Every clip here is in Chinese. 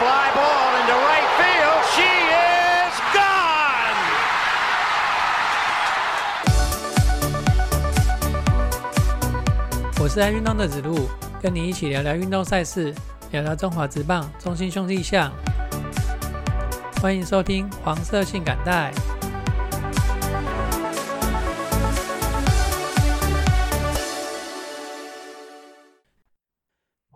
fly ball into right field. She is gone. 我是爱运动的子路，跟你一起聊聊运动赛事，聊聊中华职棒中心兄弟象。欢迎收听黄色性感带。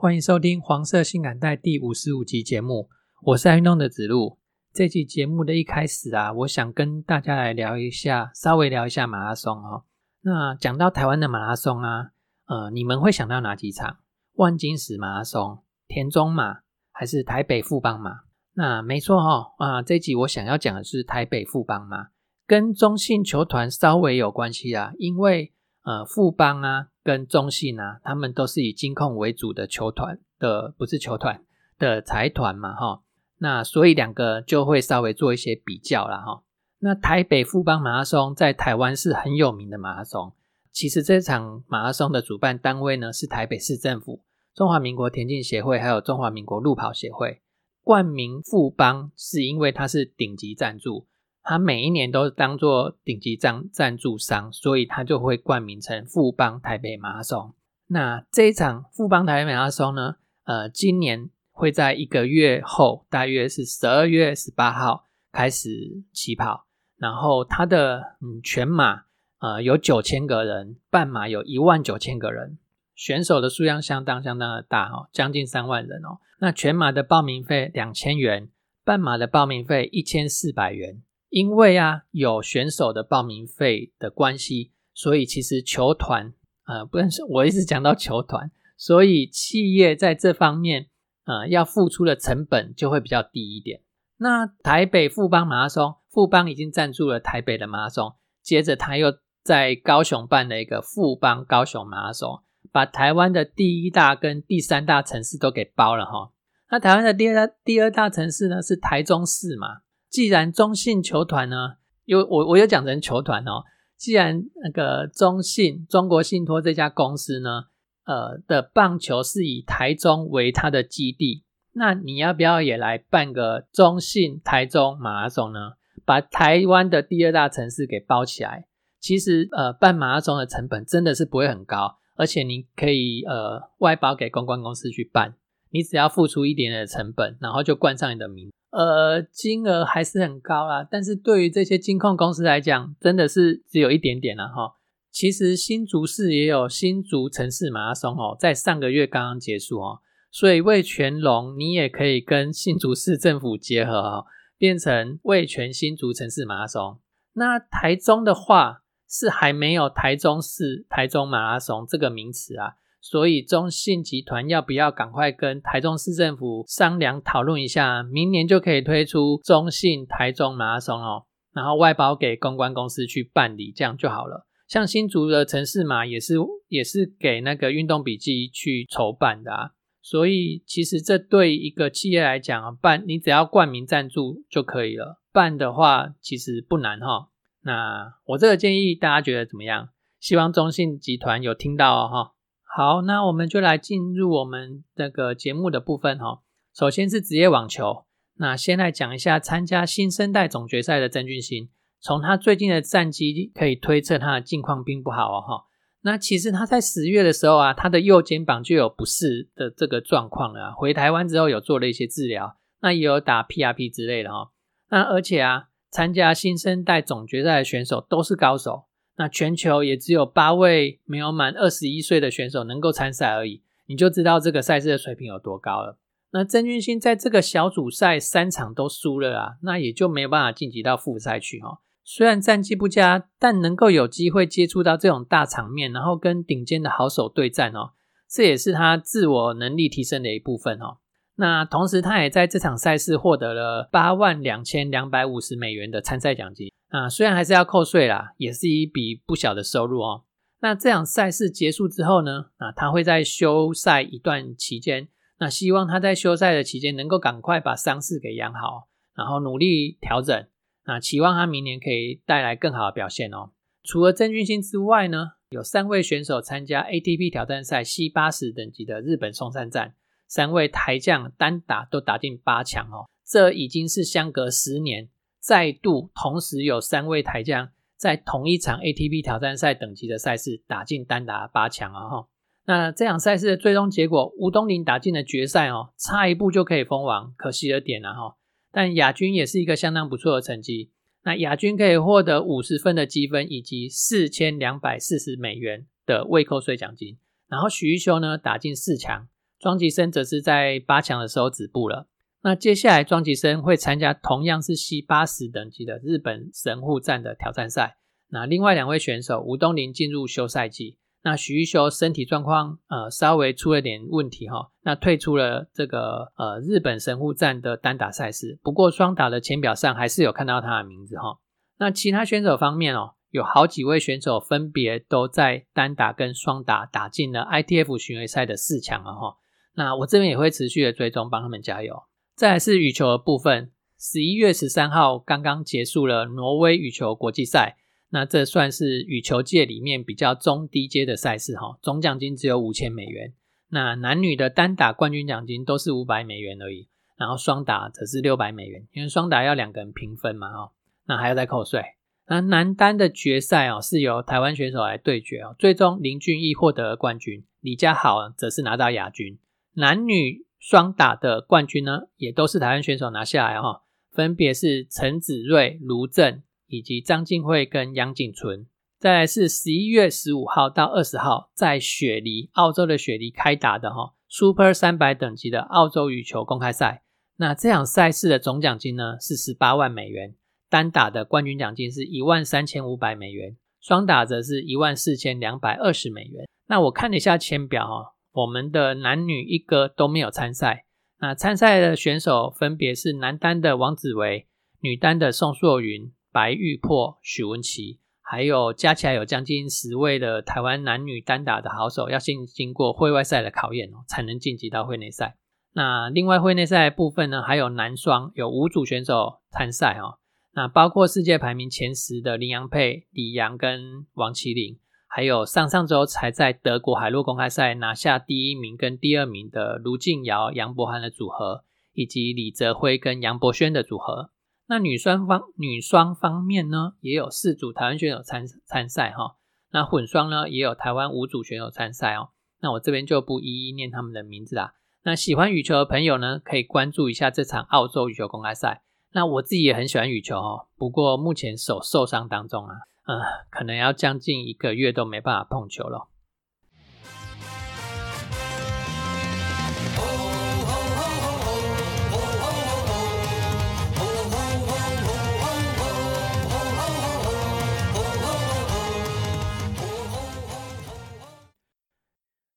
欢迎收听黄色性感带第五十五集节目，我是爱运动的子路。这期节目的一开始啊，我想跟大家来聊一下，稍微聊一下马拉松哦。那讲到台湾的马拉松啊，呃，你们会想到哪几场？万金石马拉松、田中马，还是台北富邦马？那没错哈啊，这集我想要讲的是台北富邦马，跟中信球团稍微有关系啊，因为呃富邦啊。跟中信啊，他们都是以金控为主的球团的，不是球团的财团嘛，哈。那所以两个就会稍微做一些比较了，哈。那台北富邦马拉松在台湾是很有名的马拉松。其实这场马拉松的主办单位呢是台北市政府、中华民国田径协会还有中华民国路跑协会。冠名富邦是因为它是顶级赞助。他每一年都当做顶级赞赞助商，所以他就会冠名成富邦台北马拉松。那这一场富邦台北马拉松呢？呃，今年会在一个月后，大约是十二月十八号开始起跑。然后它的嗯全马呃有九千个人，半马有一万九千个人，选手的数量相当相当的大哦，将近三万人哦。那全马的报名费两千元，半马的报名费一千四百元。因为啊，有选手的报名费的关系，所以其实球团，呃，不是我一直讲到球团，所以企业在这方面，呃，要付出的成本就会比较低一点。那台北富邦马拉松，富邦已经赞助了台北的马拉松，接着他又在高雄办了一个富邦高雄马拉松，把台湾的第一大跟第三大城市都给包了哈。那台湾的第二大第二大城市呢，是台中市嘛？既然中信球团呢，有我我有讲成球团哦。既然那个中信中国信托这家公司呢，呃的棒球是以台中为它的基地，那你要不要也来办个中信台中马拉松呢？把台湾的第二大城市给包起来。其实呃办马拉松的成本真的是不会很高，而且你可以呃外包给公关公司去办，你只要付出一点点的成本，然后就冠上你的名。呃，金额还是很高啦，但是对于这些金控公司来讲，真的是只有一点点了哈。其实新竹市也有新竹城市马拉松哦，在上个月刚刚结束哦，所以味全龙你也可以跟新竹市政府结合哦，变成味全新竹城市马拉松。那台中的话是还没有台中市台中马拉松这个名词啊。所以中信集团要不要赶快跟台中市政府商量讨论一下，明年就可以推出中信台中马拉松哦，然后外包给公关公司去办理，这样就好了。像新竹的城市马也是也是给那个运动笔记去筹办的啊，所以其实这对一个企业来讲办你只要冠名赞助就可以了，办的话其实不难哈。那我这个建议大家觉得怎么样？希望中信集团有听到哦哈。好，那我们就来进入我们这个节目的部分哈。首先是职业网球，那先来讲一下参加新生代总决赛的郑俊欣。从他最近的战绩可以推测，他的近况并不好哦哈。那其实他在十月的时候啊，他的右肩膀就有不适的这个状况了。回台湾之后有做了一些治疗，那也有打 PRP 之类的哈。那而且啊，参加新生代总决赛的选手都是高手。那全球也只有八位没有满二十一岁的选手能够参赛而已，你就知道这个赛事的水平有多高了。那曾俊欣在这个小组赛三场都输了啊，那也就没有办法晋级到复赛去哈。虽然战绩不佳，但能够有机会接触到这种大场面，然后跟顶尖的好手对战哦，这也是他自我能力提升的一部分哦。那同时，他也在这场赛事获得了八万两千两百五十美元的参赛奖金。啊，虽然还是要扣税啦，也是一笔不小的收入哦。那这场赛事结束之后呢？啊，他会在休赛一段期间，那希望他在休赛的期间能够赶快把伤势给养好，然后努力调整。那期望他明年可以带来更好的表现哦。除了郑俊兴之外呢，有三位选手参加 ATP 挑战赛 C 八十等级的日本松山站，三位台将单打都打进八强哦，这已经是相隔十年再度同时有三位台将在同一场 ATP 挑战赛等级的赛事打进单打八强啊哈。那这场赛事的最终结果，吴东林打进了决赛哦，差一步就可以封王，可惜了点了哈。但亚军也是一个相当不错的成绩。那亚军可以获得五十分的积分以及四千两百四十美元的未扣税奖金。然后许玉修呢打进四强，庄吉生则是在八强的时候止步了。那接下来庄吉生会参加同样是 C 八十等级的日本神户站的挑战赛。那另外两位选手吴东林进入休赛季。那许玉修身体状况呃稍微出了点问题哈，那退出了这个呃日本神户站的单打赛事。不过双打的签表上还是有看到他的名字哈。那其他选手方面哦，有好几位选手分别都在单打跟双打打进了 ITF 巡回赛的四强了哈。那我这边也会持续的追踪，帮他们加油。再来是羽球的部分，十一月十三号刚刚结束了挪威羽球国际赛。那这算是羽球界里面比较中低阶的赛事哈，总奖金只有五千美元。那男女的单打冠军奖金都是五百美元而已，然后双打则是六百美元，因为双打要两个人平分嘛哈，那还要再扣税。那男单的决赛哦是由台湾选手来对决哦，最终林俊逸获得了冠军，李佳豪则是拿到亚军。男女双打的冠军呢，也都是台湾选手拿下来哈，分别是陈子睿、卢正。以及张敬惠跟杨景纯，再来是十一月十五号到二十号在雪梨，澳洲的雪梨开打的哈 Super 三百等级的澳洲羽球公开赛。那这场赛事的总奖金呢是十八万美元，单打的冠军奖金是一万三千五百美元，双打则是一万四千两百二十美元。那我看了一下签表哈，我们的男女一哥都没有参赛。那参赛的选手分别是男单的王子维，女单的宋硕云。白玉珀、许文琪，还有加起来有将近十位的台湾男女单打的好手，要先经过会外赛的考验哦，才能晋级到会内赛。那另外会内赛部分呢，还有男双有五组选手参赛哦。那包括世界排名前十的林洋配李阳跟王麒麟，还有上上周才在德国海洛公开赛拿下第一名跟第二名的卢静瑶、杨博涵的组合，以及李泽辉跟杨博轩的组合。那女双方女双方面呢，也有四组台湾选手参参赛哈。那混双呢，也有台湾五组选手参赛哦。那我这边就不一一念他们的名字啦。那喜欢羽球的朋友呢，可以关注一下这场澳洲羽球公开赛。那我自己也很喜欢羽球哦，不过目前手受伤当中啊，嗯，可能要将近一个月都没办法碰球了。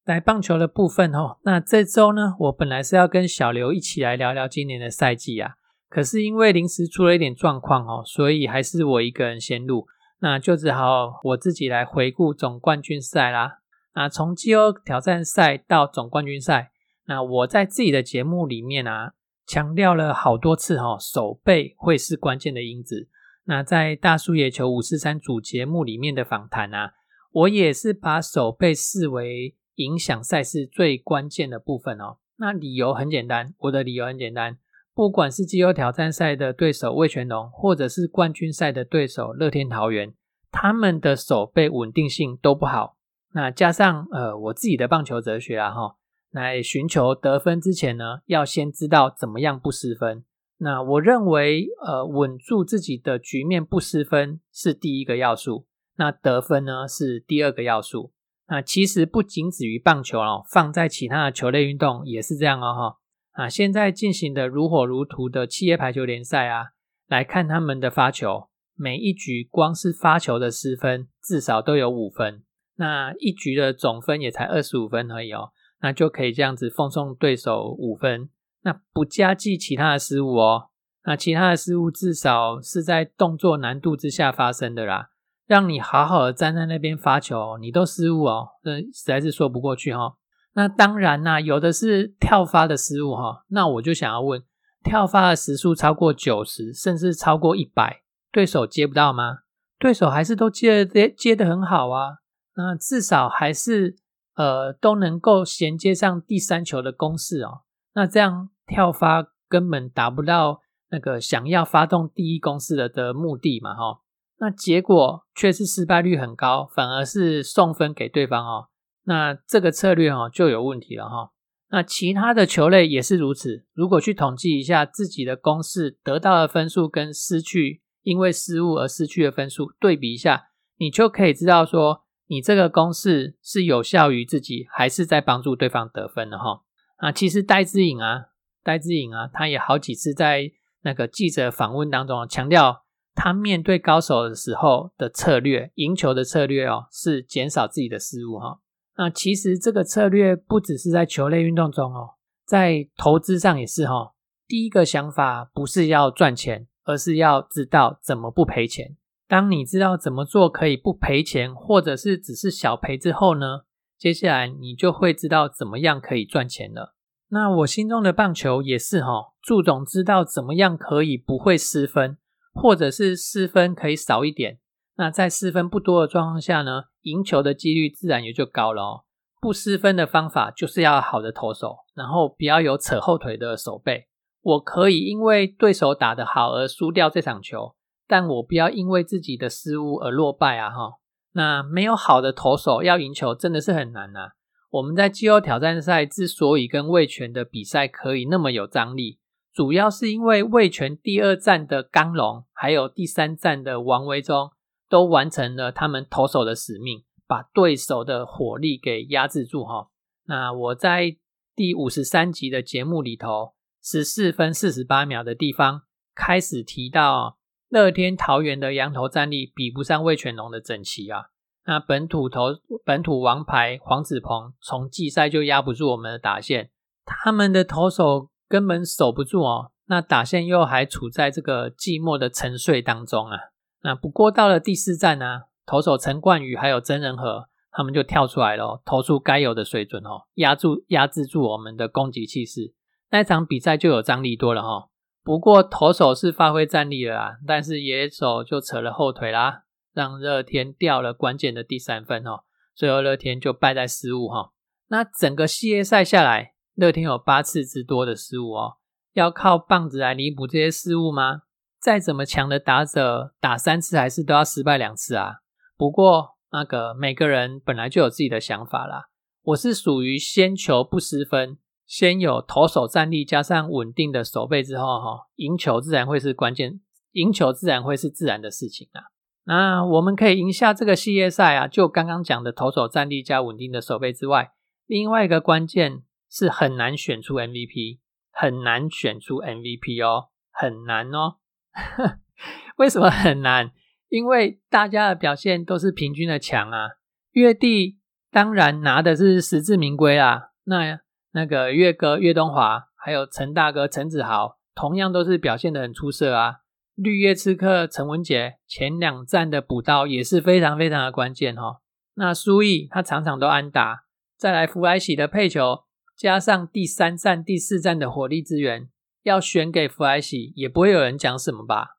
在棒球的部分哦，那这周呢，我本来是要跟小刘一起来聊聊今年的赛季啊，可是因为临时出了一点状况哦，所以还是我一个人先录，那就只好我自己来回顾总冠军赛啦。那从季欧挑战赛到总冠军赛，那我在自己的节目里面啊，强调了好多次哈，手背会是关键的因子。那在大叔野球五四三主节目里面的访谈啊，我也是把手背视为。影响赛事最关键的部分哦，那理由很简单，我的理由很简单，不管是季后挑战赛的对手魏全龙，或者是冠军赛的对手乐天桃园，他们的手背稳定性都不好。那加上呃我自己的棒球哲学啊哈，来寻求得分之前呢，要先知道怎么样不失分。那我认为呃稳住自己的局面不失分是第一个要素，那得分呢是第二个要素。那其实不仅止于棒球哦，放在其他的球类运动也是这样哦哈。啊，现在进行的如火如荼的企业排球联赛啊，来看他们的发球，每一局光是发球的失分至少都有五分，那一局的总分也才二十五分而已哦，那就可以这样子奉送对手五分，那不加计其他的失误哦，那其他的失误至少是在动作难度之下发生的啦。让你好好的站在那边发球，你都失误哦，这实在是说不过去哈。那当然啦，有的是跳发的失误哈。那我就想要问，跳发的时速超过九十，甚至超过一百，对手接不到吗？对手还是都接接接的很好啊。那至少还是呃都能够衔接上第三球的攻势哦。那这样跳发根本达不到那个想要发动第一攻势的的目的嘛，哈。那结果却是失败率很高，反而是送分给对方哦。那这个策略哦就有问题了哈。那其他的球类也是如此。如果去统计一下自己的公式得到的分数跟失去因为失误而失去的分数对比一下，你就可以知道说你这个公式是有效于自己，还是在帮助对方得分的哈。啊，其实戴之颖啊，戴之颖啊，他也好几次在那个记者访问当中强调。他面对高手的时候的策略，赢球的策略哦，是减少自己的失误哈。那其实这个策略不只是在球类运动中哦，在投资上也是哈。第一个想法不是要赚钱，而是要知道怎么不赔钱。当你知道怎么做可以不赔钱，或者是只是小赔之后呢，接下来你就会知道怎么样可以赚钱了。那我心中的棒球也是哈，祝总知道怎么样可以不会失分。或者是失分可以少一点，那在失分不多的状况下呢，赢球的几率自然也就高了哦。不失分的方法就是要好的投手，然后不要有扯后腿的手背。我可以因为对手打得好而输掉这场球，但我不要因为自己的失误而落败啊！哈，那没有好的投手要赢球真的是很难呐。我们在季后挑战赛之所以跟魏权的比赛可以那么有张力。主要是因为魏权第二战的刚龙，还有第三战的王维忠，都完成了他们投手的使命，把对手的火力给压制住哈。那我在第五十三集的节目里头，十四分四十八秒的地方开始提到，乐天桃园的羊头战力比不上魏全龙的整齐啊。那本土投本土王牌黄子鹏从季赛就压不住我们的打线，他们的投手。根本守不住哦，那打线又还处在这个寂寞的沉睡当中啊。那不过到了第四站呢，投手陈冠宇还有曾仁和他们就跳出来了，投出该有的水准哦，压住压制住我们的攻击气势。那场比赛就有张力多了哈。不过投手是发挥战力了啊，但是野手就扯了后腿啦，让乐天掉了关键的第三分哦。最后乐天就败在失误哈。那整个系列赛下来。乐天有八次之多的失误哦，要靠棒子来弥补这些失误吗？再怎么强的打者，打三次还是都要失败两次啊。不过那个每个人本来就有自己的想法啦。我是属于先球不失分，先有投手战力加上稳定的守备之后，哈，赢球自然会是关键，赢球自然会是自然的事情啊。那我们可以赢下这个系列赛啊，就刚刚讲的投手战力加稳定的守备之外，另外一个关键。是很难选出 MVP，很难选出 MVP 哦，很难哦。为什么很难？因为大家的表现都是平均的强啊。月帝当然拿的是实至名归啦。那那个月哥岳东华，还有陈大哥陈子豪，同样都是表现的很出色啊。绿叶刺客陈文杰前两站的补刀也是非常非常的关键哈。那苏毅他场场都安打，再来福来喜的配球。加上第三站、第四站的火力支援，要选给弗莱喜，也不会有人讲什么吧。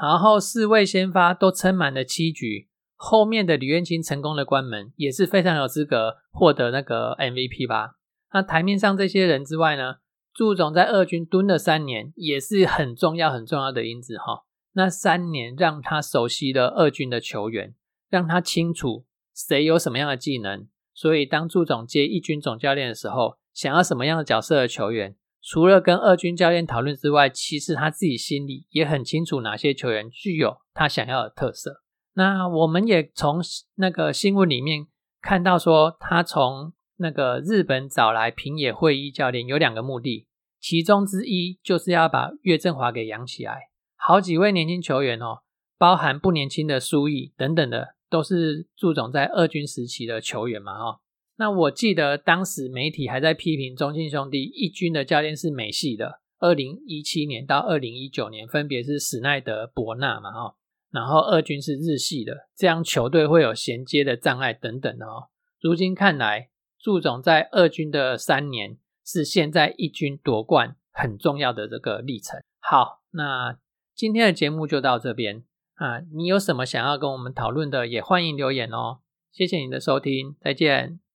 然后四位先发都撑满了七局，后面的李渊清成功的关门，也是非常有资格获得那个 MVP 吧。那台面上这些人之外呢，祝总在二军蹲了三年，也是很重要、很重要的因子哈。那三年让他熟悉了二军的球员，让他清楚谁有什么样的技能，所以当祝总接一军总教练的时候。想要什么样的角色的球员？除了跟二军教练讨论之外，其实他自己心里也很清楚哪些球员具有他想要的特色。那我们也从那个新闻里面看到，说他从那个日本找来平野会一教练有两个目的，其中之一就是要把岳振华给养起来。好几位年轻球员哦，包含不年轻的苏毅等等的，都是驻总在二军时期的球员嘛，哈。那我记得当时媒体还在批评中信兄弟一军的教练是美系的，二零一七年到二零一九年分别是史奈德、伯纳嘛，哈，然后二军是日系的，这样球队会有衔接的障碍等等的哦。如今看来，祝总在二军的三年是现在一军夺冠很重要的这个历程。好，那今天的节目就到这边啊，你有什么想要跟我们讨论的，也欢迎留言哦。谢谢你的收听，再见。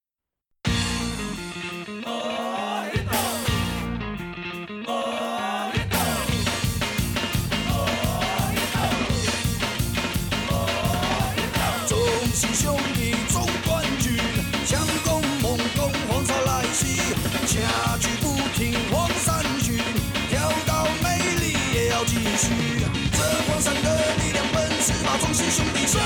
兄弟总冠军，强攻猛攻，黄巢来袭，下句不停黄山军，跳到美丽也要继续。这黄山的力量本是把中心兄弟下，